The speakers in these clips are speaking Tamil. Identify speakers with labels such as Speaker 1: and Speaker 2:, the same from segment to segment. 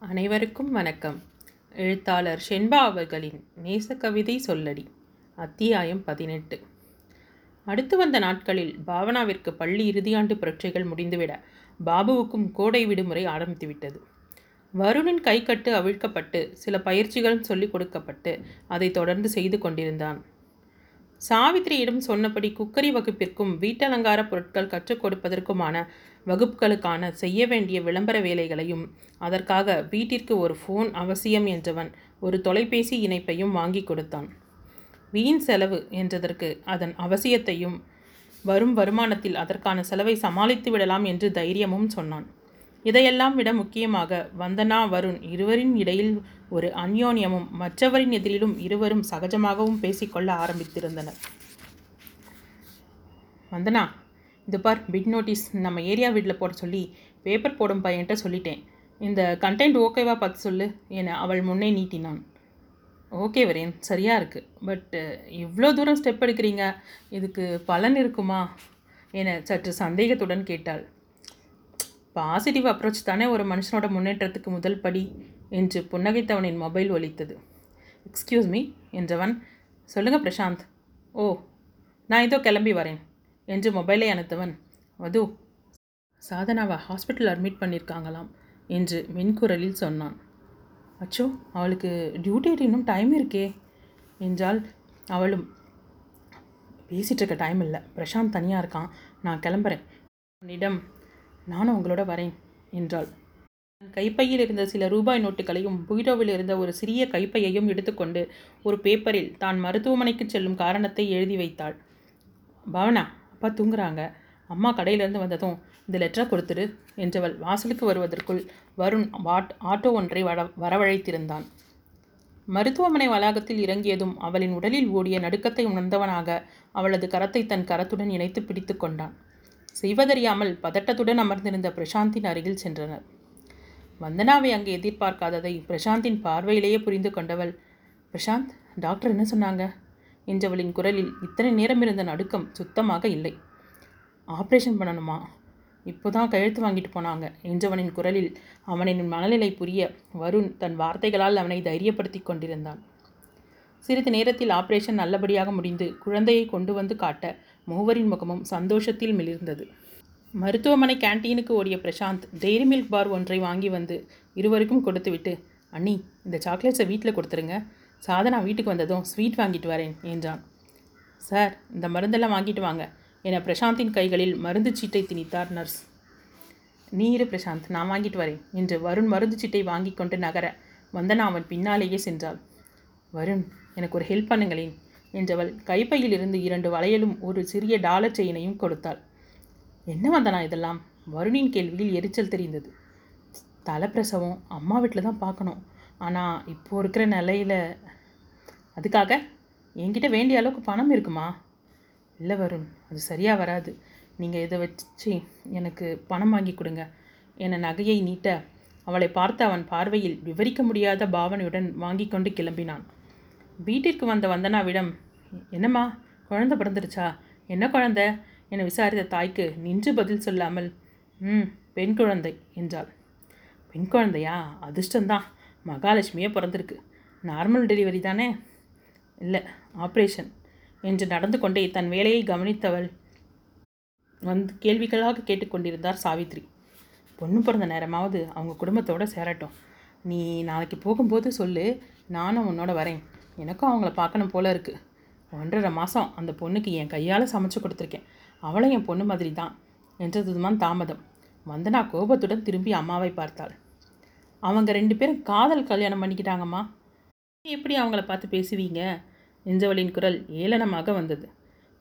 Speaker 1: அனைவருக்கும் வணக்கம். எழுத்தாளர் ஷென்பா அவர்களின் நேசக்கவிதை சொல்லடி அத்தியாயம் பதினெட்டு. அடுத்து வந்த நாட்களில் பாவனாவிற்கு பள்ளி இறுதியாண்டு பரீட்சைகள் முடிந்துவிட பாபுவுக்கும் கோடை விடுமுறை ஆரம்பித்துவிட்டது. வருணின் கைக்கட்டு அவிழ்க்கப்பட்டு சில பயிற்சிகளும் சொல்லிக் கொடுக்கப்பட்டு அதை தொடர்ந்து செய்து கொண்டிருந்தான். சாவித்திரியிடம் சொன்னபடி குக்கரி வகுப்பிற்கும் வீட்டலங்கார பொருட்கள் கற்றுக் கொடுப்பதற்குமான வகுப்புகளுக்கான செய்ய வேண்டிய விளம்பர வேலைகளையும் அதற்காக வீட்டிற்கு ஒரு ஃபோன் அவசியம் என்றவன் ஒரு தொலைபேசி இணைப்பையும் வாங்கி கொடுத்தான். வீண் செலவு என்றதற்கு அதன் அவசியத்தையும் வரும் வருமானத்தில் அதற்கான செலவை சமாளித்து விடலாம் என்று தைரியமும் சொன்னான். இதையெல்லாம் விட முக்கியமாக வந்தனா வருண் இருவரின் இடையில் ஒரு அந்யோன்யமும் மற்றவரின் எதிரிலும் இருவரும் சகஜமாகவும் பேசிக்கொள்ள ஆரம்பித்திருந்தனர். வந்தனா இது பார் பிக் நோட்டீஸ் நம்ம ஏரியா வீட்டில் போட சொல்லி பேப்பர் போடும் பையன்ட்ட சொல்லிட்டேன். இந்த கண்டென்ட் ஓகேவா பார்த்து சொல்லு என அவள் முன்னே நீட்டினான். ஓகே வரேன் சரியாக இருக்குது பட் இவ்வளோ தூரம் ஸ்டெப் எடுக்கிறீங்க? இதுக்கு பலன் இருக்குமா? என சற்று சந்தேகத்துடன் கேட்டாள். பாசிட்டிவ் அப்ரோச் தானே ஒரு மனுஷனோட முன்னேற்றத்துக்கு முதல் படி என்று புன்னகைத்தவனின் மொபைல் ஒலித்தது. எக்ஸ்கியூஸ் மீ என்றவன் சொல்லுங்கள் பிரசாந்த். ஓ நான் இதோ கிளம்பி வரேன் என்று மொபைலை அனுத்தவன் வது சாதனாவை ஹாஸ்பிட்டல் அட்மிட் பண்ணியிருக்காங்களாம் என்று மென்குரலில் சொன்னான். அச்சோ அவளுக்கு டியூட்டி இன்னும் டைம் இருக்கே என்றால் அவளும் பேசிகிட்டு இருக்க டைம் இல்லை பிரசாந்த் தனியாக இருக்கான் நான் கிளம்புறேன். உன்னிடம் நானும் உங்களோட வரேன் என்றாள். தன் கைப்பையில் இருந்த சில ரூபாய் நோட்டுகளையும் புயிடோவில் இருந்த ஒரு சிறிய கைப்பையையும் எடுத்துக்கொண்டு ஒரு பேப்பரில் தான் மருத்துவமனைக்கு செல்லும் காரணத்தை எழுதி வைத்தாள். பவனா அப்பா தூங்குறாங்க. அம்மா கடையிலேருந்து வந்ததும் இந்த லெட்டரை கொடுத்துடு என்றவள் வாசலுக்கு வருவதற்குள் வருண் வாட் ஆட்டோ ஒன்றை வர வரவழைத்திருந்தான். மருத்துவமனை வளாகத்தில் இறங்கியதும் அவளின் உடலில் ஓடிய நடுக்கத்தை உணர்ந்தவனாக அவளது கரத்தை தன் கரத்துடன் இணைத்து பிடித்து கொண்டான். செய்வதறியாமல் பதட்டத்துடன் அமர்ந்திருந்த பிரசாந்தின் அருகில் சென்றனர். வந்தனாவை அங்கே எதிர்பார்க்காததை பிரசாந்தின் பார்வையிலேயே புரிந்து கொண்டவள் பிரசாந்த் டாக்டர் என்ன சொன்னாங்க? என்றவளின் குரலில் இத்தனை நேரம் இருந்த நடுக்கம் சுத்தமாக இல்லை. ஆப்ரேஷன் பண்ணணுமா? இப்போ தான் கழுத்து வாங்கிட்டு போனாங்க என்றவனின் குரலில் அவனின் மனநிலை புரிய வருண் தன் வார்த்தைகளால் அவனை தைரியப்படுத்தி கொண்டிருந்தான். சிறிது நேரத்தில் ஆபரேஷன் நல்லபடியாக முடிந்து குழந்தையை கொண்டு வந்து காட்ட மூவரின் முகமும் சந்தோஷத்தில் மிளிர்ந்தது. மருத்துவமனை கேன்டீனுக்கு ஓடிய பிரசாந்த் டெய்ரி மில்க் பார் ஒன்றை வாங்கி வந்து இருவருக்கும் கொடுத்துவிட்டு அண்ணி இந்த சாக்லேட்ஸை வீட்டில் கொடுத்துருங்க. சாதனா வீட்டுக்கு வந்ததும் ஸ்வீட் வாங்கிட்டு வரேன் என்றான். சார் இந்த மருந்தெல்லாம் வாங்கிட்டு வாங்க என பிரசாந்தின் கைகளில் மருந்து சீட்டை திணித்தார் நர்ஸ். நீ இரு பிரசாந்த் நான் வாங்கிட்டு வரேன் என்று வருண் மருந்து சீட்டை வாங்கி கொண்டு நகர வந்தனா அவன் பின்னாலேயே சென்றாள். வருண் எனக்கு ஒரு ஹெல்ப் பண்ணுங்களேன் என்றவள் கைப்பையில் இருந்து இரண்டு வளையலும் ஒரு சிறிய டாலர் செயினையும் கொடுத்தாள். என்ன வந்தனா இதெல்லாம்? வருணின் கேள்வியில் எரிச்சல் தெரிந்தது. தலைப்பிரசவம். அம்மா வீட்டில் தான் பார்க்கணும் ஆனால் இப்போ இருக்கிற நிலையில் அதுக்காக என்கிட்ட வேண்டிய அளவுக்கு பணம் இருக்குமா? இல்லை வருண். அது சரியாக வராது. நீங்கள் இதை வச்சு எனக்கு பணம் வாங்கி கொடுங்க. என நகையை நீட்ட அவளை பார்த்து அவன் பார்வையில் விவரிக்க முடியாத பாவனையுடன் வாங்கி கொண்டு கிளம்பினான். வீட்டிற்கு வந்த வந்தனாவிடம் என்னம்மா குழந்த பிறந்துருச்சா? என்ன குழந்த? என விசாரித்த தாய்க்கு நின்று பதில் சொல்லாமல் ம் பெண் குழந்தை என்றாள். பெண் குழந்தையா? அதிர்ஷ்டந்தான் மகாலட்சுமியே பிறந்திருக்கு. நார்மல் டெலிவரி தானே? இல்லை ஆப்ரேஷன் என்று நடந்து கொண்டே தன் வேலையை கவனித்தவள் வந்து கேள்விகளாக கேட்டுக்கொண்டிருந்தார் சாவித்ரி. பொண்ணு பிறந்த நேரமாவது அவங்க குடும்பத்தோடு சேரட்டும். நீ நாளைக்கு போகும்போது சொல்லு. நானும் உன்னோட வரேன். எனக்கும் அவங்கள பார்க்கணும் போல இருக்குது ஒன்றரை மாதம் அந்த பொண்ணுக்கு என் கையால் சமைச்சு கொடுத்துருக்கேன். அவளும் என் பொண்ணு மாதிரி தான். என்றதுதான் தாமதம். வந்தனா கோபத்துடன் திரும்பி அம்மாவை பார்த்தாள். அவங்க ரெண்டு பேரும் காதல் கல்யாணம் பண்ணிக்கிட்டாங்கம்மா. எப்படி அவங்கள பார்த்து பேசுவீங்க? நெஞ்சவளின் குரல் ஏளனமாக வந்தது.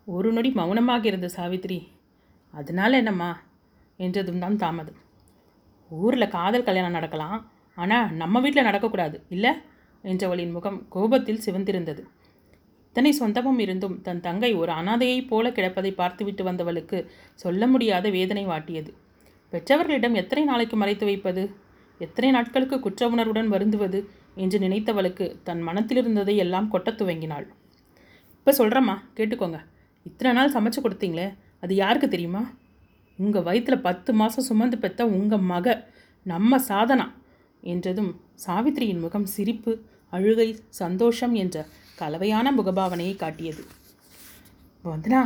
Speaker 1: ஒரு நொடி மௌனமாக இருந்த சாவித்ரி அதனால என்னம்மா? என்றதும் தான் தாமதம். ஊரில் காதல் கல்யாணம் நடக்கலாம். ஆனால் நம்ம வீட்டில் நடக்கக்கூடாது. இல்லை? என்றவளின் முகம் கோபத்தில் சிவந்திருந்தது. இத்தனை சொந்தமும் இருந்தும் தன் தங்கை ஒரு அனாதையைப் போல கிடப்பதை பார்த்துவிட்டு வந்தவளுக்கு சொல்ல முடியாத வேதனை வாட்டியது. பெற்றவர்களிடம் எத்தனை நாளைக்கு மறைத்து வைப்பது? எத்தனை நாட்களுக்கு குற்ற உணர்வுடன் வருந்துவது? என்று நினைத்தவளுக்கு தன் மனத்திலிருந்ததை எல்லாம் கொட்டத் துவங்கினாள். இப்போ சொல்கிறேம்மா கேட்டுக்கோங்க. இத்தனை நாள் சமைச்சு கொடுத்தீங்களே அது யாருக்கு தெரியுமா? உங்கள் வயிற்றில் பத்து மாதம் சுமந்து பெற்ற உங்கள் மக நம்ம சாதனா என்றதும் சாவித்திரியின் முகம் சிரிப்பு அழுகை சந்தோஷம் என்ற கலவையான முகபாவனையை காட்டியது. வந்தனா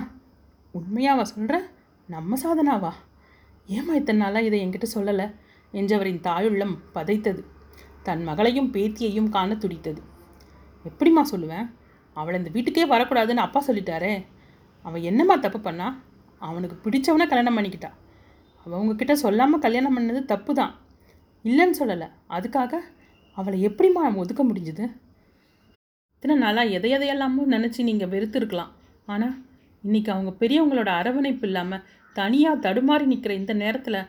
Speaker 1: உண்மையாவா சொல்கிற நம்ம சாதனாவா ஏம்மா இத்தனை நாளாக இதை என்கிட்ட சொல்லலை? என்றவரின் தாயுள்ளம் பதைத்தது. தன் மகளையும் பேத்தியையும் காண துடித்தது. எப்படிம்மா சொல்லுவேன்? அவளை இந்த வீட்டுக்கே வரக்கூடாதுன்னு அப்பா சொல்லிட்டாரே. அவன் என்னம்மா தப்பு பண்ணா? அவனுக்கு பிடிச்சவனை கல்யாணம் பண்ணிக்கிட்டா. அவன் உங்ககிட்ட சொல்லாமல் கல்யாணம் பண்ணது தப்பு தான் இல்லைன்னு சொல்லலை. அதுக்காக அவளை எப்படிம்மா நம்ம ஒதுக்க முடிஞ்சுது? இத்தனை நாளாக எதை எதையெல்லாமோ நினச்சி நீங்கள் வெறுத்துருக்கலாம். ஆனால் இன்றைக்கி அவங்க பெரியவங்களோட அரவணைப்பு இல்லாமல் தனியாக தடுமாறி நிற்கிற இந்த நேரத்தில்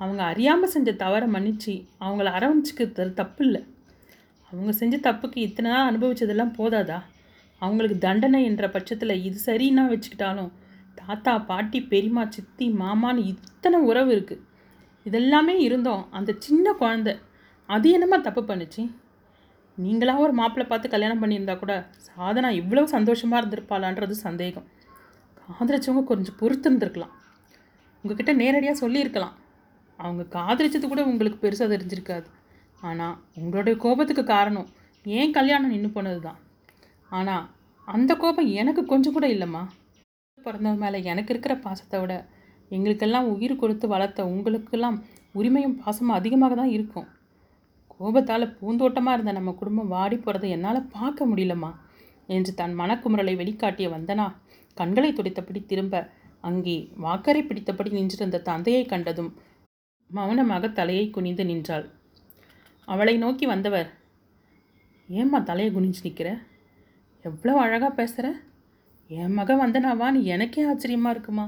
Speaker 1: அவங்க அறியாமல் செஞ்ச தவறை மன்னிச்சு அவங்கள அரவணைச்சிக்கிறது தப்பு இல்லை அவங்க செஞ்ச தப்புக்கு இத்தனை நாள் அனுபவித்ததெல்லாம் போதாதா? அவங்களுக்கு தண்டனை என்ற பட்சத்தில் இது சரின்னா வச்சுக்கிட்டாலும் தாத்தா பாட்டி பெரியம்மா சித்தி மாமான்னு இத்தனை உறவு இருக்குது இதெல்லாமே இருந்தோம். அந்த சின்ன குழந்தை அது என்னம்மா தப்பு பண்ணுச்சு? நீங்களாக ஒரு மாப்பிள்ளை பார்த்து கல்யாணம் பண்ணியிருந்தா கூட சாதனா இவ்வளோ சந்தோஷமாக இருந்திருப்பாளான்றது சந்தேகம். காதலிச்சவங்க கொஞ்சம் பொறுத்து இருந்திருக்கலாம் உங்ககிட்ட நேரடியாக சொல்லியிருக்கலாம். அவங்க காதலிச்சது கூட உங்களுக்கு பெருசாக தெரிஞ்சிருக்காது. ஆனால் உங்களுடைய கோபத்துக்கு காரணம் ஏன் கல்யாணம் நின்று போனது தான் ஆனால் அந்த கோபம் எனக்கு கொஞ்சம் கூட இல்லைம்மா. பிறந்தவங்க மேலே எனக்கு இருக்கிற பாசத்தை விட எங்களுக்கெல்லாம் உயிர் கொடுத்து வளர்த்த உங்களுக்கெல்லாம் உரிமையும் பாசமும் அதிகமாக தான் இருக்கும். கோபத்தால் பூந்தோட்டமாக இருந்த நம்ம குடும்பம் வாடி போகிறத என்னால் பார்க்க முடியலம்மா என்று தன் மனக்குமுறலை வெளிக்காட்டிய வந்தனா. கண்களை துடைத்தபடி திரும்ப அங்கே வாக்கரை பிடித்தபடி நின்றிருந்த தந்தையை கண்டதும் மௌனமாக தலையை குனிந்து நின்றாள். அவளை நோக்கி வந்தவர் ஏம்மா தலையை குனிஞ்சு நிற்கிற எவ்வளோ அழகாக பேசுகிற என் மகன் வந்தனாவான்னு எனக்கே ஆச்சரியமாக இருக்குமா?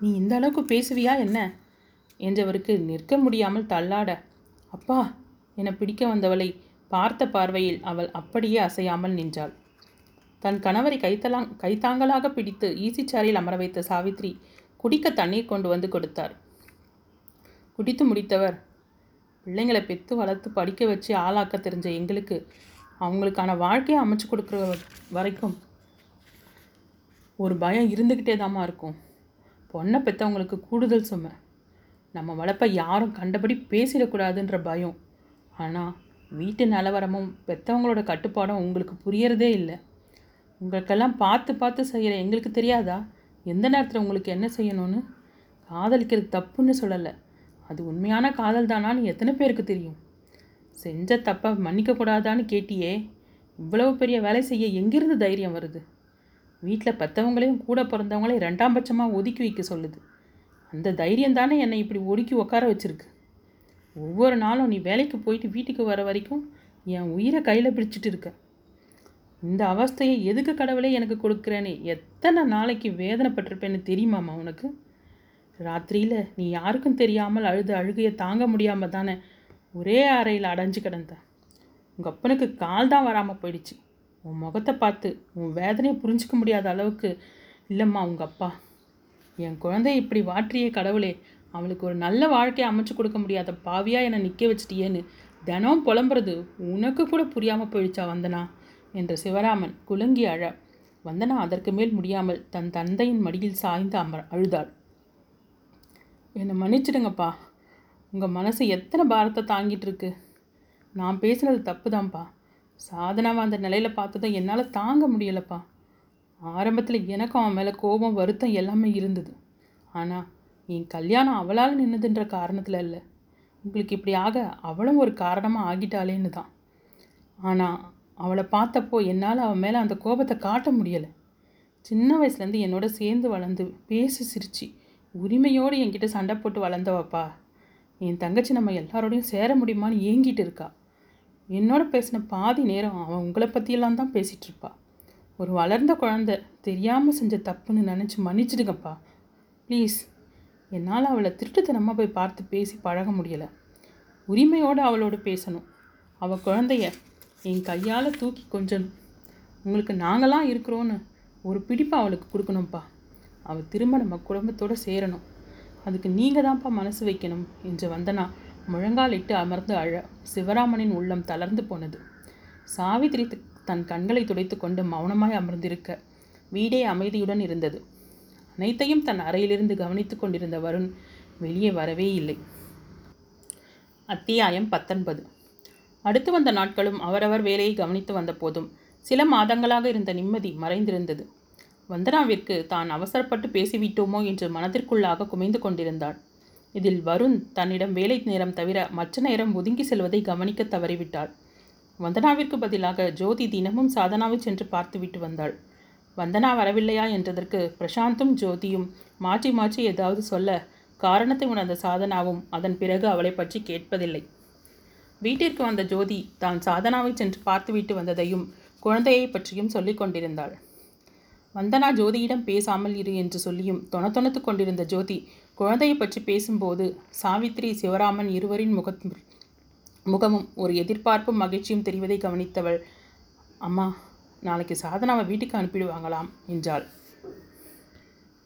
Speaker 1: நீ இந்த அளவுக்கு பேசுவியா என்ன? என்றவருக்கு நிற்க முடியாமல் தள்ளாட அப்பா என பிடிக்க வந்தவளை பார்த்த பார்வையில் அவள் அப்படியே அசையாமல் நின்றாள். தன் கணவரை கைத்தலாங் கைத்தாங்கலாக பிடித்து ஈசிச்சாரில் அமர வைத்த சாவித்ரி குடிக்க தண்ணீர் கொண்டு வந்து கொடுத்தார். குடித்து முடித்தவர் பிள்ளைங்களை பெற்று வளர்த்து படிக்க வச்சு ஆளாக்க தெரிஞ்ச எங்களுக்கு அவங்களுக்கான வாழ்க்கையை அமைச்சு கொடுக்குற வரைக்கும் ஒரு பயம் இருந்துக்கிட்டே தாம்மா இருக்கும். பொண்ணை பெற்றவங்களுக்கு கூடுதல் சுமை. நம்ம வளர்ப்பை யாரும் கண்டபடி பேசிடக்கூடாதுன்ற பயம் ஆனால் வீட்டு நிலவரமும் பெற்றவங்களோட கட்டுப்பாடும் உங்களுக்கு புரியறதே இல்லை. உங்களுக்கெல்லாம் பார்த்து பார்த்து செய்கிற எங்களுக்கு தெரியாதா? எந்த நேரத்தில் உங்களுக்கு என்ன செய்யணும்னு? காதலிக்கிறது தப்புன்னு சொல்லலை. அது உண்மையான காதல் தானான்னு எத்தனை பேருக்கு தெரியும்? செஞ்ச தப்பை மன்னிக்கக்கூடாதான்னு கேட்டியே. இவ்வளவு பெரிய வேலை செய்ய எங்கிருந்து தைரியம் வருது? வீட்டில் பெற்றவங்களையும் கூட பிறந்தவங்களையும் ரெண்டாம் பட்சமாக ஒதுக்கி வைக்க சொல்லுது. அந்த தைரியம் தானே என்னை இப்படி ஒடுக்கி உட்கார வச்சுருக்கு? ஒவ்வொரு நாளும் நீ வேலைக்கு போயிட்டு வீட்டுக்கு வர வரைக்கும் என் உயிரை கையில் பிடிச்சிட்டு இருக்க. இந்த அவஸ்தையை எதுக்கு கடவுளே எனக்கு கொடுக்குறேன்னு எத்தனை நாளைக்கு வேதனைப்பட்டிருப்பேன்னு தெரியுமாம்மா உனக்கு? ராத்திரியில் நீ யாருக்கும் தெரியாமல் அழுது அழுகையை தாங்க முடியாமல் தானே ஒரே அறையில் அடைஞ்சு கிடந்த. உங்கள் அப்பனுக்கு கால் தான் வராமல் போயிடுச்சு. உன் முகத்தை பார்த்து உன் வேதனையை புரிஞ்சிக்க முடியாத அளவுக்கு இல்லைம்மா உங்கள் அப்பா என் குழந்தை இப்படி வாற்றிய கடவுளே அவளுக்கு ஒரு நல்ல வாழ்க்கையை அமைச்சு கொடுக்க முடியாத பாவியாக என்னை நிற்க வச்சிட்டியேன்னு தினம் புலம்புறது உனக்கு கூட புரியாமல் போயிடுச்சா வந்தனா? என்று சிவராமன் குலுங்கி அழ. வந்தனா அதற்கு மேல் முடியாமல் தன் தந்தையின் மடியில் சாய்ந்து அமர் அழுதாள். என்னை மன்னிச்சிடுங்கப்பா. உங்கள் மனசு எத்தனை பாரத்தை தாங்கிட்டு இருக்கு நான் பேசுனது தப்பு தான்ப்பா சாதனாவை அந்த நிலையில் பார்த்ததும் என்னால் தாங்க முடியலப்பா. ஆரம்பத்தில் எனக்கும் அவன் மேலே கோபம் வருத்தம் எல்லாமே இருந்தது. ஆனால் என் கல்யாணம் அவளால் நின்றுதுன்ற காரணத்தில் இல்லை. உங்களுக்கு இப்படி ஆக அவளும் ஒரு காரணமாக ஆகிட்டாளேன்னு தான். ஆனால் அவளை பார்த்தப்போ என்னால் அவன் மேலே அந்த கோபத்தை காட்ட முடியலை. சின்ன வயசுலேருந்து என்னோட சேர்ந்து வளர்ந்து பேசி சிரிச்சு உரிமையோடு என்கிட்ட சண்டை போட்டு வளர்ந்தவப்பா. என் தங்கச்சி நம்ம எல்லாரோடையும் சேர முடியுமான்னு ஏங்கிட்டு இருக்கா. என்னோட பேசின பாதி நேரம் அவன் உங்களை பற்றியெல்லாம் தான் பேசிகிட்டு இருப்பா. ஒரு வளர்ந்த குழந்த தெரியாமல் செஞ்ச தப்புன்னு நினச்சி மன்னிச்சிடுங்கப்பா. ப்ளீஸ். என்னால் அவளை திருட்டுத்தனமாக போய் பார்த்து பேசி பழக முடியலை. உரிமையோடு அவளோடு பேசணும். அவள் குழந்தைய என் கையால் தூக்கி கொஞ்சம் உங்களுக்கு நாங்களாம் இருக்கிறோன்னு ஒரு பிடிப்பை அவளுக்கு கொடுக்கணும்ப்பா அவள் திரும்ப நம்ம குடும்பத்தோடு சேரணும். அதுக்கு நீங்கள் தான்ப்பா மனசு வைக்கணும் என்று வந்தனா முழங்காலிட்டு அமர்ந்து அழ சிவராமனின் உள்ளம் தளர்ந்து போனது. சாவித்திரி தன் கண்களை துடைத்து கொண்டு மௌனமாய் அமர்ந்திருக்க வீடே அமைதியுடன் இருந்தது. அனைத்தையும் தன் அறையிலிருந்து கவனித்துக் கொண்டிருந்த வருண் வெளியே வரவே இல்லை. அத்தியாயம் பத்தொன்பது. அடுத்து வந்த நாட்களும் அவரவர் வேலையை கவனித்து வந்த போதும் சில மாதங்களாக இருந்த நிம்மதி மறைந்திருந்தது. வந்தனாவிற்கு தான் அவசரப்பட்டு பேசிவிட்டோமோ என்று மனதிற்குள்ளாக குமைந்து கொண்டிருந்தாள். இதில் வருண் தன்னிடம் வேலை நேரம் தவிர மற்ற நேரம் ஒதுங்கி செல்வதை கவனிக்க தவறிவிட்டாள். வந்தனாவிற்கு பதிலாக ஜோதி தினமும் சாதனாவை சென்று பார்த்துவிட்டு வந்தாள். வந்தனா வரவில்லையா என்றதற்கு பிரசாந்தும் ஜோதியும் மாற்றி மாற்றி ஏதாவது சொல்ல காரணத்தை உணர்ந்த சாதனாவும் அதன் பிறகு அவளை பற்றி கேட்பதில்லை. வீட்டிற்கு வந்த ஜோதி தான் சாதனாவை சென்று பார்த்துவிட்டு வந்ததையும் குழந்தையை பற்றியும் சொல்லிக் கொண்டிருந்தாள். வந்தனா ஜோதியிடம் பேசாமல் இரு என்று சொல்லியும் தொணத்தொணத்து கொண்டிருந்த ஜோதி குழந்தையை பற்றி பேசும்போது சாவித்ரி சிவராமன் இருவரின் முக முகமும் ஒரு எதிர்பார்ப்பும் மகிழ்ச்சியும் தெரிவதை கவனித்தவள். அம்மா நாளைக்கு சாதனாவை வீட்டுக்கு அனுப்பிடுவாங்களாம் என்றாள்.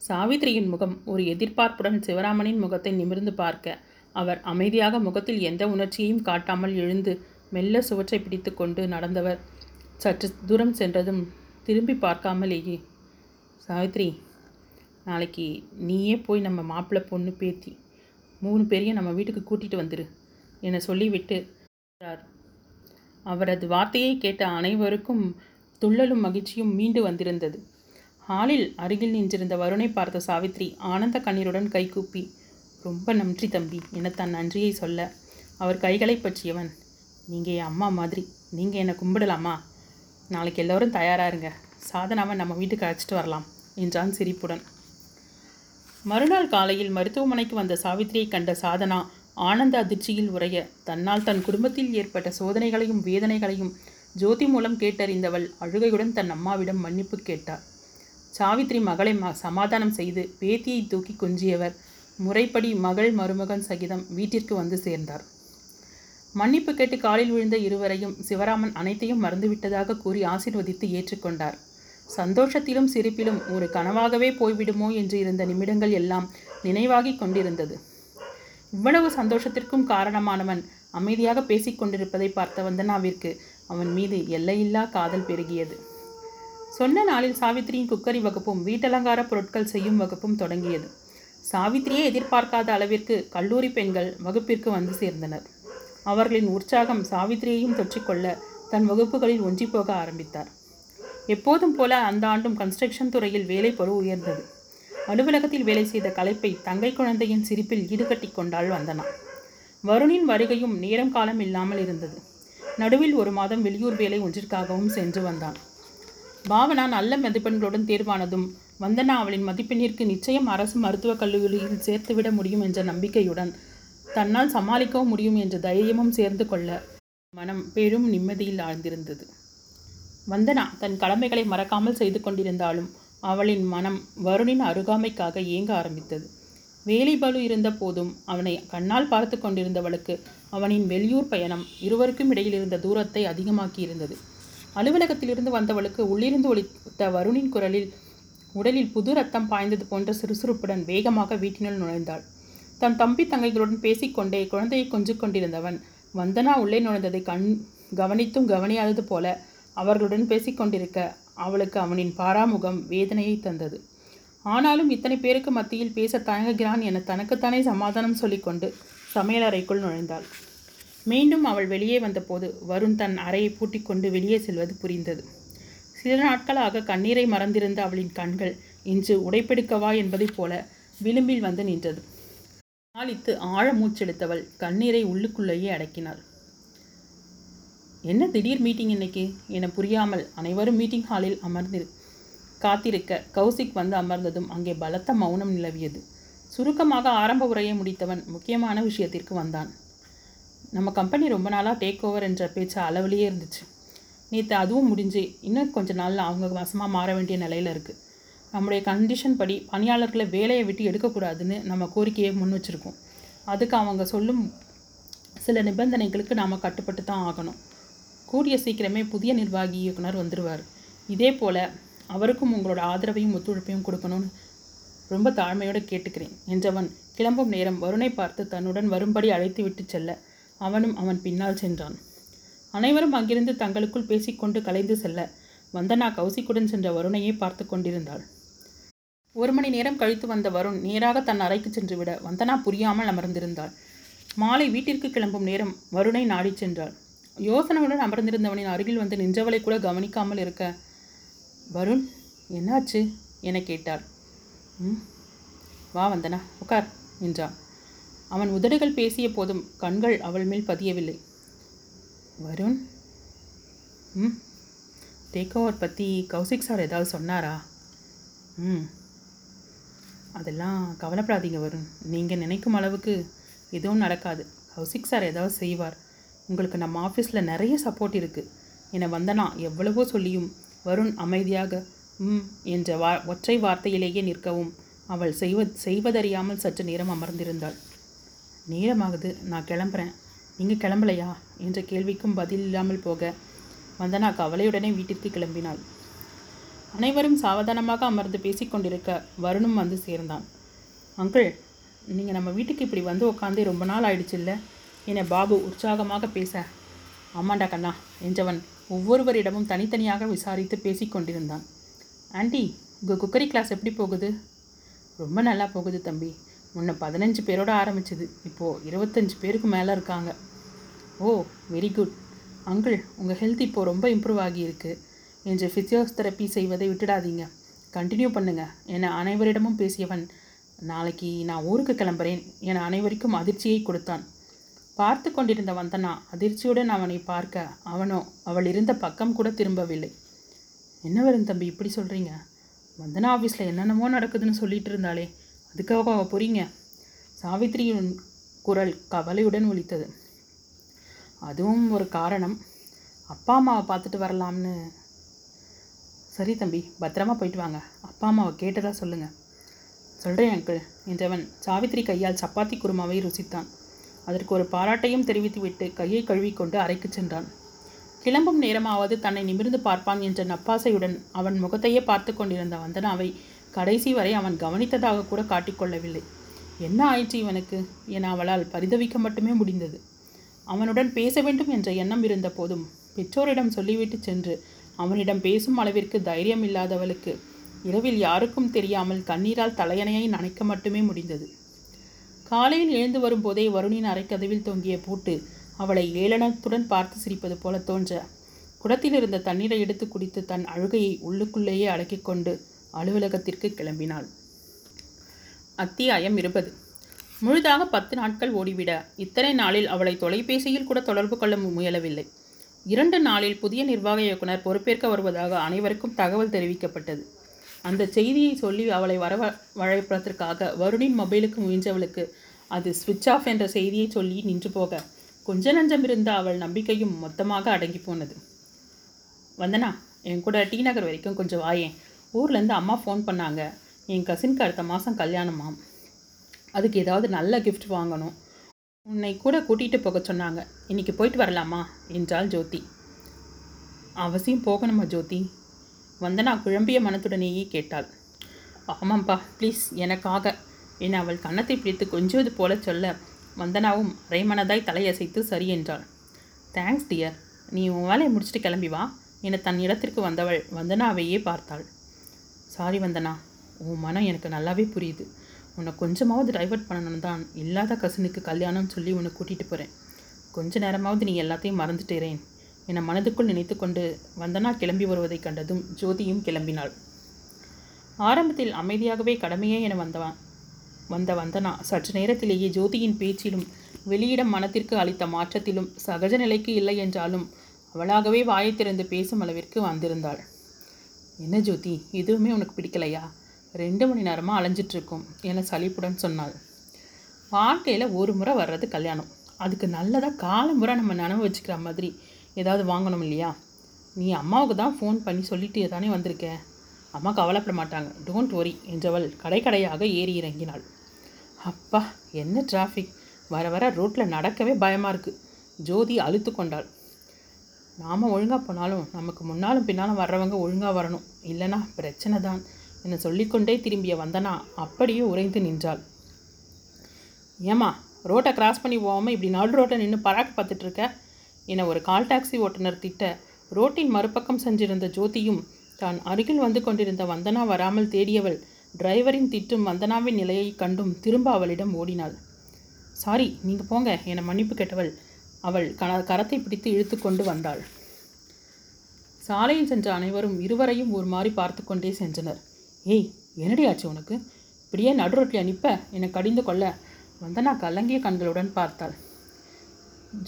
Speaker 1: சாவித்திரியின் முகம் ஒரு எதிர்பார்ப்புடன் சிவராமனின் முகத்தை நிமிர்ந்து பார்க்க அவர் அமைதியாக முகத்தில் எந்த உணர்ச்சியையும் காட்டாமல் எழுந்து மெல்ல சுவற்றை பிடித்து கொண்டு நடந்தவர். சற்று தூரம் சென்றதும் திரும்பி பார்க்காமலேயே சாவித்ரி நாளைக்கு நீயே போய் நம்ம மாப்பிள்ளை பொண்ணு பேத்தி மூணு பேரையும் நம்ம வீட்டுக்கு கூட்டிகிட்டு வந்துடு என சொல்லிவிட்டு அவரது வார்த்தையை கேட்ட அனைவருக்கும் துள்ளலும் மகிழ்ச்சியும் மீண்டு வந்திருந்தது. ஹாலில் அருகில் நின்றிருந்த வருணை பார்த்த சாவித்ரி ஆனந்த கண்ணீருடன் கைகூப்பி ரொம்ப நன்றி தம்பி என தன் நன்றியை சொல்ல அவர் கைகளை பற்றியவன். நீங்கள் என் அம்மா மாதிரி. நீங்கள் என்னை கும்பிடலாமா? நாளைக்கு எல்லோரும் தயாராக இருங்க. சாதனாவை நம்ம வீட்டுக்கு அழைச்சிட்டு வரலாம் என்றான் சிரிப்புடன். மறுநாள் காலையில் மருத்துவமனைக்கு வந்த சாவித்திரியை கண்ட சாதனா ஆனந்த அதிர்ச்சியில் உரைய தன்னால் தன் குடும்பத்தில் ஏற்பட்ட சோதனைகளையும் வேதனைகளையும் ஜோதி மூலம் கேட்டறிந்தவள் அழுகையுடன் தன் அம்மாவிடம் மன்னிப்பு கேட்டார். சாவித்ரி மகளை சமாதானம் செய்து பேத்தியை தூக்கி கொஞ்சியவர். முறைப்படி மகள் மருமகன் சகிதம் வீட்டிற்கு வந்து சேர்ந்தார். மன்னிப்பு கேட்டு காலில் விழுந்த இருவரையும் சிவராமன் அனைத்தையும் மறந்துவிட்டதாக கூறி ஆசிர்வதித்து ஏற்றுக்கொண்டார். சந்தோஷத்திலும் சிரிப்பிலும் ஒரு கனவாகவே போய்விடுமோ என்று இருந்த நிமிடங்கள் எல்லாம் நினைவாகிக் கொண்டிருந்தது. இவ்வளவு சந்தோஷத்திற்கும் காரணமானவன் அமைதியாக பேசிக்கொண்டிருப்பதை பார்த்த வந்தனாவிற்கு அவன் மீது எல்லையில்லா காதல் பெருகியது. சொன்ன நாளில் சாவித்திரியின் குக்கரி வகுப்பும் வீட்டலங்கார பொருட்கள் செய்யும் வகுப்பும் தொடங்கியது. சாவித்திரியே எதிர்பார்க்காத அளவிற்கு கல்லூரி பெண்கள் வகுப்பிற்கு வந்து சேர்ந்தனர். அவர்களின் உற்சாகம் சாவித்திரியையும் தொற்றிக்கொள்ள தன் வகுப்புகளில் ஒன்றி போக ஆரம்பித்தார். எப்போதும் போல அந்த ஆண்டும் கன்ஸ்ட்ரக்ஷன் துறையில் வேலை பொருள் உயர்ந்தது. அலுவலகத்தில் வேலை செய்த கலைப்பை தங்கை குழந்தையின் சிரிப்பில் ஈடுகட்டி கொண்டாள் வந்தனா வருணின் வருகையும் நேரம் காலம் இல்லாமல் இருந்தது. நடுவில் ஒரு மாதம் வெளியூர் வேலை ஒன்றிற்காகவும் சென்று வந்தான். பாவனா நல்ல மதிப்பெண்களுடன் தேர்வானதும் வந்தனா அவளின் மதிப்பெண்ணிற்கு நிச்சயம் அரசு மருத்துவக் கல்லூரியில் சேர்த்துவிட முடியும் என்ற நம்பிக்கையுடன் தன்னால் சமாளிக்கவும் முடியும் என்ற தைரியமும் சேர்ந்து கொள்ள மனம் பெரும் நிம்மதியில் ஆழ்ந்திருந்தது. வந்தனா தன் கடமைகளை மறக்காமல் செய்து கொண்டிருந்தாலும் அவளின் மனம் வருணின் அருகாமைக்காக ஏங்க ஆரம்பித்தது. வேலைபலு இருந்த போதும் அவனை கண்ணால் பார்த்து கொண்டிருந்தவளுக்கு அவனின் வெளியூர் பயணம் இருவருக்கும் இடையில் இருந்த தூரத்தை அதிகமாக்கியிருந்தது. அலுவலகத்திலிருந்து வந்தவளுக்கு உள்ளிருந்து ஒளித்த வருணின் குரலில் உடலில் புது ரத்தம் பாய்ந்தது போன்ற சுறுசுறுப்புடன் வேகமாக வீட்டினுள் நுழைந்தாள். தன் தம்பி தங்கைகளுடன் பேசிக்கொண்டே குழந்தையை கொஞ்சிக் கொண்டிருந்தவன் வந்தனா உள்ளே நுழைந்ததை கண் கவனித்தும் கவனியாதது போல அவர்களுடன் பேசிக்கொண்டிருக்க அவளுக்கு அவனின் பாராமுகம் வேதனையை தந்தது. ஆனாலும் இத்தனை பேருக்கு மத்தியில் பேச தயங்குகிறான் என தனக்குத்தானே சமாதானம் சொல்லிக்கொண்டு சமையலறைக்குள் நுழைந்தாள். மீண்டும் அவள் வெளியே வந்தபோது வருண் தன் அறையை பூட்டிக்கொண்டு வெளியே செல்வது புரிந்தது. சில நாட்களாக கண்ணீரை மறந்திருந்த அவளின் கண்கள் இன்று உடைப்பெடுக்கவா என்பதைப் போல விளிம்பில் வந்து நின்றது. ஆளித்து ஆழ மூச்செடுத்தவள் கண்ணீரை உள்ளுக்குள்ளேயே அடக்கினாள். என்ன திடீர் மீட்டிங் இன்னைக்கு? என புரியாமல் அனைவரும் மீட்டிங் ஹாலில் அமர்ந்திரு காத்திருக்க கௌசிக் வந்து அமர்ந்ததும் அங்கே பலத்த மௌனம் நிலவியது. சுருக்கமாக ஆரம்ப உரையை முடித்தவன் முக்கியமான விஷயத்திற்கு வந்தான். நம்ம கம்பெனி ரொம்ப நாளாக டேக் ஓவர் என்ற பேச்சு அளவிலேயே இருந்துச்சு. நேற்று அதுவும் முடிஞ்சு இன்னும் கொஞ்ச நாளில் அவங்க வசமாக மாற வேண்டிய நிலையில் இருக்குது நம்முடைய கண்டிஷன் படி பணியாளர்களை வேலையை விட்டு எடுக்கக்கூடாதுன்னு நம்ம கோரிக்கையை முன் வச்சுருக்கோம். அதுக்கு அவங்க சொல்லும் சில நிபந்தனைகளுக்கு நாம் கட்டுப்பட்டு தான் ஆகணும். கூடிய சீக்கிரமே புதிய நிர்வாகி இயக்குனர் வந்துடுவார் இதே போல் அவருக்கும் உங்களோட ஆதரவையும் ஒத்துழைப்பையும் கொடுக்கணும்னு ரொம்ப தாழ்மையோடு கேட்டுக்கிறேன். என்றவன் கிளம்பும் நேரம் வருணை பார்த்து தன்னுடன் வரும்படி அழைத்து விட்டு செல்ல அவனும் அவன் பின்னால் சென்றான். அனைவரும் அங்கிருந்து தங்களுக்குள் பேசிக்கொண்டு கலைந்து செல்ல வந்தனா கௌசிக்குடன் சென்ற வருணையை பார்த்து கொண்டிருந்தாள். ஒரு மணி நேரம் கழித்து வந்த வருண் நேராக தன் அறைக்கு சென்று விட வந்தனா புரியாமல் அமர்ந்திருந்தாள். மாலை வீட்டிற்கு கிளம்பும் நேரம் வருணை நாடிச் சென்றாள். யோசனையுடன் அமர்ந்திருந்தவனின் அருகில் வந்து நின்றவளை கூட கவனிக்காமல் இருக்க வருண் என்னாச்சு? என கேட்டார் ம் வா வந்தனா உட்கார் என்றான். அவன் உதடுகள் பேசிய போதும் கண்கள் அவள் மேல் பதியவில்லை. வருண்? ம் டேக் ஓவர் பற்றி கௌசிக் சார் ஏதாவது சொன்னாரா? ம். அதெல்லாம் கவலைப்படாதீங்க வருண். நீங்கள் நினைக்கும் அளவுக்கு எதுவும் நடக்காது. கௌசிக் சார் ஏதாவது செய்வார். உங்களுக்கு நம்ம ஆஃபீஸில் நிறைய சப்போர்ட் இருக்குது என்னை வந்தனா எவ்வளவோ சொல்லியும் வருண் அமைதியாக ம் என்ற வா ஒற்றை வார்த்தையிலேயே நிற்கவும் அவள் செய்வ செய்வதறியாமல் சற்று நேரம் அமர்ந்திருந்தாள். நேரமாகுது நான் கிளம்புறேன். நீங்கள் கிளம்பலையா? என்ற கேள்விக்கும் பதில் இல்லாமல் போக வந்தனா கவலையுடனே வீட்டிற்கு கிளம்பினாள். அனைவரும் சாவதானமாக அமர்ந்து பேசிக்கொண்டிருக்க வருணும் வந்து சேர்ந்தான். அங்கிள் நீங்கள் நம்ம வீட்டுக்கு இப்படி வந்து உட்காந்து ரொம்ப நாள் ஆயிடுச்சு இல்லை என பாபு உற்சாகமாக பேச ஆமாண்டா கண்ணா என்றவன் ஒவ்வொருவரிடமும் தனித்தனியாக விசாரித்து பேசிக்கொண்டிருந்தான் ஆண்டி உங்கள் குக்கரி கிளாஸ் எப்படி போகுது? ரொம்ப நல்லா போகுது தம்பி. முன்ன பதினஞ்சு பேரோட ஆரம்பிச்சது. இப்போது இருபத்தஞ்சு பேருக்கு மேலே இருக்காங்க. Oh very good. அங்கிள் உங்கள் ஹெல்த் இப்போது ரொம்ப இம்ப்ரூவ் ஆகியிருக்கு. என்று ஃபிசியோதெரப்பி செய்வதை விட்டுடாதீங்க. கண்டினியூ பண்ணுங்கள் என அனைவரிடமும் பேசியவன். நாளைக்கு நான் ஊருக்கு கிளம்புறேன். என அனைவருக்கும் அதிர்ச்சியை கொடுத்தான். பார்த்து கொண்டிருந்த வந்தனா அதிர்ச்சியுடன் அவனை பார்க்க அவனோ அவள் இருந்த பக்கம் கூட திரும்பவில்லை. என்ன வரும் தம்பி இப்படி சொல்கிறீங்க வந்தனா ஆஃபீஸில் என்னென்னமோ நடக்குதுன்னு சொல்லிட்டு இருந்தாலே அதுக்காக அவள் புரியுங்க சாவித்திரியின் குரல் கவலையுடன் ஒலித்தது. அதுவும் ஒரு காரணம். அப்பா அம்மாவை பார்த்துட்டு வரலாம்னு. சரி தம்பி பத்திரமா போயிட்டு வாங்க. அப்பா அம்மாவை கேட்டதா சொல்லுங்கள் சொல்கிறேன் அங்கிள் என்றவன் சாவித்திரி கையால் சப்பாத்தி குருமாவை ருசித்தான். அதற்கு ஒரு பாராட்டையும் தெரிவித்துவிட்டு கையை கழுவிக்கொண்டு அறைக்கு சென்றான். கிளம்பும் நேரமாவது தன்னை நிமிர்ந்து பார்ப்பான் என்ற நப்பாசையுடன் அவன் முகத்தையே பார்த்து கொண்டிருந்த வந்தனாவை கடைசி வரை அவன் கவனித்ததாக கூட காட்டிக்கொள்ளவில்லை என்ன ஆயிற்று இவனுக்கு? என அவளால் பரிதவிக்க மட்டுமே முடிந்தது. அவனுடன் பேச வேண்டும் என்ற எண்ணம் இருந்த போதும் பெற்றோரிடம் சொல்லிவிட்டு சென்று அவனிடம் பேசும் அளவிற்கு தைரியம் இல்லாதவளுக்கு இரவில் யாருக்கும் தெரியாமல் கண்ணீரால் தலையணையை நனைக்க மட்டுமே முடிந்தது. காலையில் எழுந்து வரும்போதே வருணின் அரைக்கதவில் தொங்கிய பூட்டு அவளை ஏளனத்துடன் பார்த்து சிரிப்பது போல தோன்ற. குடத்தில் இருந்த தண்ணீரை எடுத்து குடித்து தன் அழுகையை உள்ளுக்குள்ளேயே அடக்கிக் கொண்டு அலுவலகத்திற்கு கிளம்பினாள். அத்தியாயம் இருபது. முழுதாக பத்து நாட்கள் ஓடிவிட இத்தனை நாளில் அவளை தொலைபேசியில் கூட தொடர்பு கொள்ள முயலவில்லை. இரண்டு நாளில் புதிய நிர்வாக இயக்குனர் பொறுப்பேற்க வருவதாக அனைவருக்கும் தகவல் தெரிவிக்கப்பட்டது. அந்த செய்தியை சொல்லி அவளை வரவ வழைப்பதற்காக வருணின் மொபைலுக்கு முயன்றவளுக்கு அது ஸ்விட்ச் ஆஃப் என்ற செய்தியை சொல்லி நின்று போக கொஞ்ச நஞ்சம் இருந்த அவள் நம்பிக்கையும் மொத்தமாக அடங்கி போனது. வந்தனா என் கூட டி நகர் வரைக்கும் கொஞ்சம் வாயேன் ஊர்லேருந்து அம்மா ஃபோன் பண்ணாங்க. என் கசினுக்கு அடுத்த மாதம் கல்யாணமாம் அதுக்கு ஏதாவது நல்ல கிஃப்ட் வாங்கணும். உன்னை கூட கூட்டிகிட்டு போக சொன்னாங்க. இன்றைக்கி போயிட்டு வரலாமா? என்றாள் ஜோதி. அவசியம் போகணுமா ஜோதி? வந்தனா குழம்பிய மனத்துடனேயே கேட்டாள். ஆமாம்ப்பா ப்ளீஸ் எனக்காக. என அவள் கன்னத்தை பிடித்து கொஞ்சுவது போல சொல்ல வந்தனாவும் அரைமனதாய் தலையசைத்து சரி என்றாள். தேங்க்ஸ் டியர் நீ உன் வேலையை முடிச்சுட்டு கிளம்பி வா என தன் இடத்திற்கு வந்தவள் வந்தனாவையே பார்த்தாள். சாரி வந்தனா. உன் மனம் எனக்கு நல்லாவே புரியுது. உன்னை கொஞ்சமாவது டைவர்ட் பண்ணணும் தான் இல்லாத கசினுக்கு கல்யாணம் சொல்லி உன்னை கூட்டிகிட்டு போகிறேன் கொஞ்ச நேரமாவது நீ எல்லாத்தையும் மறந்துட்டேறேன். என மனதுக்குள் நினைத்துக்கொண்டு வந்தனா கிளம்பி வருவதைக் கண்டதும் ஜோதியும் கிளம்பினாள். ஆரம்பத்தில் அமைதியாகவே கடமையே என வந்தவன் வந்த வந்தனா சற்று நேரத்திலேயே ஜோதியின் பேச்சிலும் வெளியிடம் மனத்திற்கு அளித்த மாற்றத்திலும் சகஜ நிலைக்கு இல்லை என்றாலும் அவளாகவே வாயை திறந்து பேசும் அளவிற்கு வந்திருந்தாள். என்ன ஜோதி எதுவுமே உனக்கு பிடிக்கலையா? ரெண்டு மணி நேரமாக அலைஞ்சிட்ருக்கும் என சலிப்புடன் சொன்னாள். வாழ்க்கையில் ஒரு முறை வர்றது கல்யாணம். அதுக்கு நல்லதாக காலம் முறை நம்ம நினைவு வச்சுக்கிற மாதிரி ஏதாவது வாங்கணும் இல்லையா? நீ அம்மாவுக்கு தான் ஃபோன் பண்ணி சொல்லிட்டு தானே வந்திருக்க. அம்மா கவலைப்பட மாட்டாங்க. டோன்ட் ஒரி என்றவள் கடை கடையாக ஏறி இறங்கினாள். அப்பா என்ன டிராஃபிக் வர வர ரோட்டில் நடக்கவே பயமாக இருக்குது ஜோதி அழுத்து கொண்டாள். நாம் ஒழுங்காக போனாலும் நமக்கு முன்னாலும் பின்னாலும் வர்றவங்க ஒழுங்காக வரணும். இல்லைனா பிரச்சனை தான் என சொல்லிக்கொண்டே திரும்பிய வந்தனா அப்படியே உறைந்து நின்றாள். ஏம்மா ரோட்டை கிராஸ் பண்ணி போகாமல் இப்படி நடு ரோட்டை நின்று பராக்கு பார்த்துட்ருக்க என ஒரு கால் டாக்ஸி ஓட்டுநர் திட்ட ரோட்டின் மறுபக்கம் சென்றிருந்த ஜோதியும் தான் அருகில் வந்து கொண்டிருந்த வந்தனா வராமல் தேடியவள் டிரைவரின் திட்டும் வந்தனாவின் நிலையை கண்டும் திரும்ப அவளிடம் ஓடினாள். சாரி நீங்கள் போங்க என மன்னிப்பு கேட்டவள் அவள் கன கரத்தை பிடித்து இழுத்து கொண்டு வந்தாள். சாலையில் சென்ற அனைவரும் இருவரையும் ஒரு மாதிரி பார்த்து கொண்டே சென்றனர். ஏய் என்னடி ஆச்சு உனக்கு? இப்படியே நடுரோட்டில் அனுப்ப என்னை கடிந்து கொள்ள வந்தனா கலங்கிய கண்களுடன் பார்த்தாள்.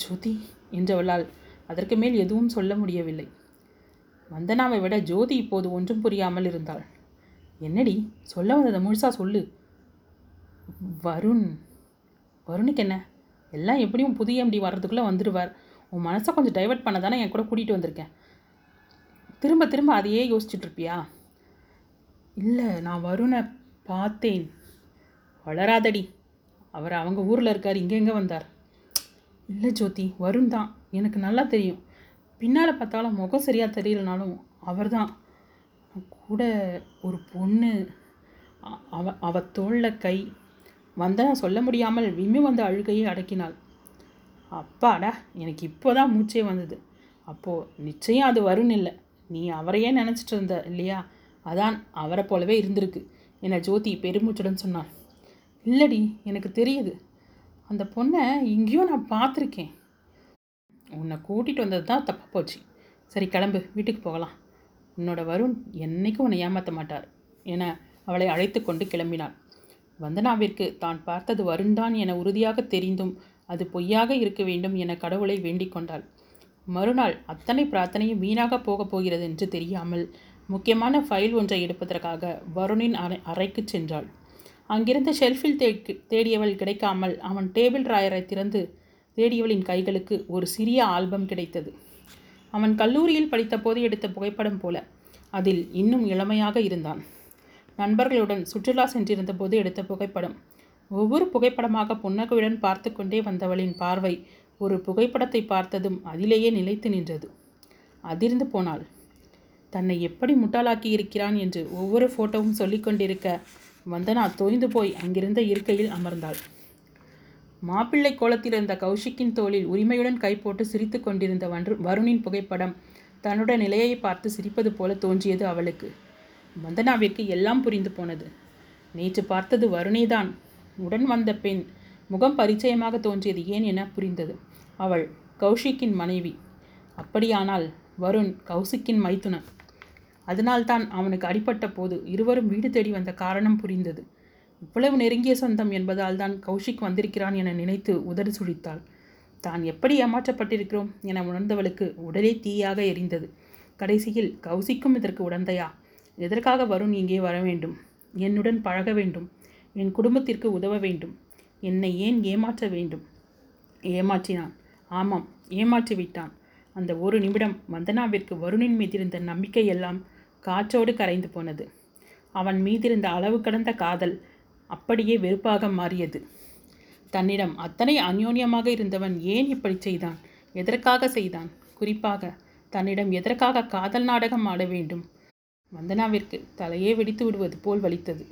Speaker 1: ஜோதி என்றவளால் அதற்கு மேல் எதுவும் சொல்ல முடியவில்லை. வந்தனாவை விட ஜோதி இப்போது ஒன்றும் புரியாமல் இருந்தாள். என்னடி சொல்ல வந்ததை முழுசா சொல்லு. வருண் வருணுக்கு என்ன? எல்லாம் எப்படியும் புதிய எம்டி வர்றதுக்குள்ளே வந்துடுவார் உன் மனசை கொஞ்சம் டைவர்ட் பண்ண தானே என் கூட கூட்டிகிட்டு வந்திருக்கேன். திரும்ப திரும்ப அதையே யோசிச்சுட்ருப்பியா இல்லை நான் வருணை பார்த்தேன். வளராதடி. அவர் அவங்க ஊரில் இருக்கார் இங்கே எங்கே வந்தார். இல்லை ஜோதி வருண் தான். எனக்கு நல்லா தெரியும். பின்னால் பார்த்தாலும் முகம் சரியாக தெரியலனாலும் அவர் தான். கூட ஒரு பொண்ணு. அவ அவ தோளில் கை. வந்தனா சொல்ல முடியாமல் விம்மி வந்த அழுகையை அடக்கினாள். அப்பாடா எனக்கு இப்போ தான் மூச்சே வந்தது. அப்போது நிச்சயம் அது வருண் இல்லை. நீ அவரையே நினச்சிட்டு இருந்த இல்லையா? அதான் அவரை போலவே இருந்திருக்கு. என ஜோதி பெருமூச்சுடன் சொன்னாள். இல்லடி எனக்கு தெரியுது. அந்த பொண்ணை எங்கேயோ நான் பார்த்துருக்கேன். உன்னை கூட்டிகிட்டு வந்தது தான் தப்பாக போச்சு. சரி கிளம்பு. வீட்டுக்கு போகலாம். உன்னோட வருண் என்னைக்கும் உன்னை ஏமாற்ற மாட்டார். என அவளை அழைத்து கொண்டு கிளம்பினாள். வந்தனாவிற்கு தான் பார்த்தது வருண்தான் என உறுதியாக தெரிந்தும் அது பொய்யாக இருக்க வேண்டும் என கடவுளை வேண்டிக் கொண்டாள். மறுநாள் அத்தனை பிரார்த்தனையும் வீணாக போகப் போகிறது என்று தெரியாமல் முக்கியமான ஃபைல் ஒன்றை எடுப்பதற்காக வருணின் அறை அறைக்கு சென்றாள். அங்கிருந்த ஷெல்ஃபில் தேடியவள் கிடைக்காமல் அவன் டேபிள் ராயரை திறந்து தேடியவளின் கைகளுக்கு ஒரு சிறிய ஆல்பம் கிடைத்தது. அவன் கல்லூரியில் படித்தபோது எடுத்த புகைப்படம் போல அதில் இன்னும் இளமையாக இருந்தான். நண்பர்களுடன் சுற்றுலா சென்றிருந்த போது எடுத்த புகைப்படம். ஒவ்வொரு புகைப்படமாக புன்னகையுடன் பார்த்து கொண்டே வந்தவளின் பார்வை ஒரு புகைப்படத்தை பார்த்ததும் அதிலேயே நிலைத்து நின்றது. அதிர்ந்து போனாள். தன்னை எப்படி முட்டாளாக்கி இருக்கிறான்? என்று ஒவ்வொரு ஃபோட்டோவும் சொல்லிக் கொண்டிருக்க வந்தனா தோய்ந்து போய் அங்கிருந்த இருக்கையில் அமர்ந்தாள். மாப்பிள்ளை கோலத்தில் இருந்த கௌஷிக்கின் தோளில் உரிமையுடன் கைப்போட்டு சிரித்து கொண்டிருந்த வன்று வருணின் புகைப்படம் தன்னுடைய நிலையை பார்த்து சிரிப்பது போல தோன்றியது அவளுக்கு. வந்தனாவிற்கு எல்லாம் புரிந்து போனது. நேற்று பார்த்தது வருணிதான். உடன் வந்த பெண் முகம் பரிச்சயமாக தோன்றியது ஏன் என புரிந்தது. அவள் கௌஷிக்கின் மனைவி. அப்படியானால் வருண் கௌசிக்கின் மைத்துனன் அதனால்தான் அவனுக்கு அடிபட்ட போது இருவரும் வீடு தேடி வந்த காரணம் புரிந்தது. இவ்வளவு நெருங்கிய சொந்தம் என்பதால் தான் கௌஷிக் வந்திருக்கிறான் என நினைத்து உதடு சுழித்தாள். தான் எப்படி ஏமாற்றப்பட்டிருக்கிறோம்? என உணர்ந்தவளுக்கு உடலே தீயாக எரிந்தது. கடைசியில் கௌசிக்கும் இதற்கு உடந்தையா? எதற்காக வருண் இங்கே வர வேண்டும்? என்னுடன் பழக வேண்டும்? என் குடும்பத்திற்கு உதவ வேண்டும்? என்னை ஏன் ஏமாற்ற வேண்டும்? ஏமாற்றினான். ஆமாம் ஏமாற்றி விட்டான் அந்த ஒரு நிமிடம் வந்தனாவிற்கு வருணின் மீதிருந்த நம்பிக்கையெல்லாம் காற்றோடு கரைந்து போனது. அவன் மீதிருந்த அளவு கடந்த காதல் அப்படியே வெறுப்பாக மாறியது. தன்னிடம் அத்தனை அந்யோன்யமாக இருந்தவன் ஏன் இப்படி செய்தான்? எதற்காக செய்தான்? குறிப்பாக தன்னிடம் எதற்காக காதல் நாடகம் ஆட வேண்டும்? வந்தனாவிற்கு தலையே வெடித்து விடுவது போல் வலித்தது.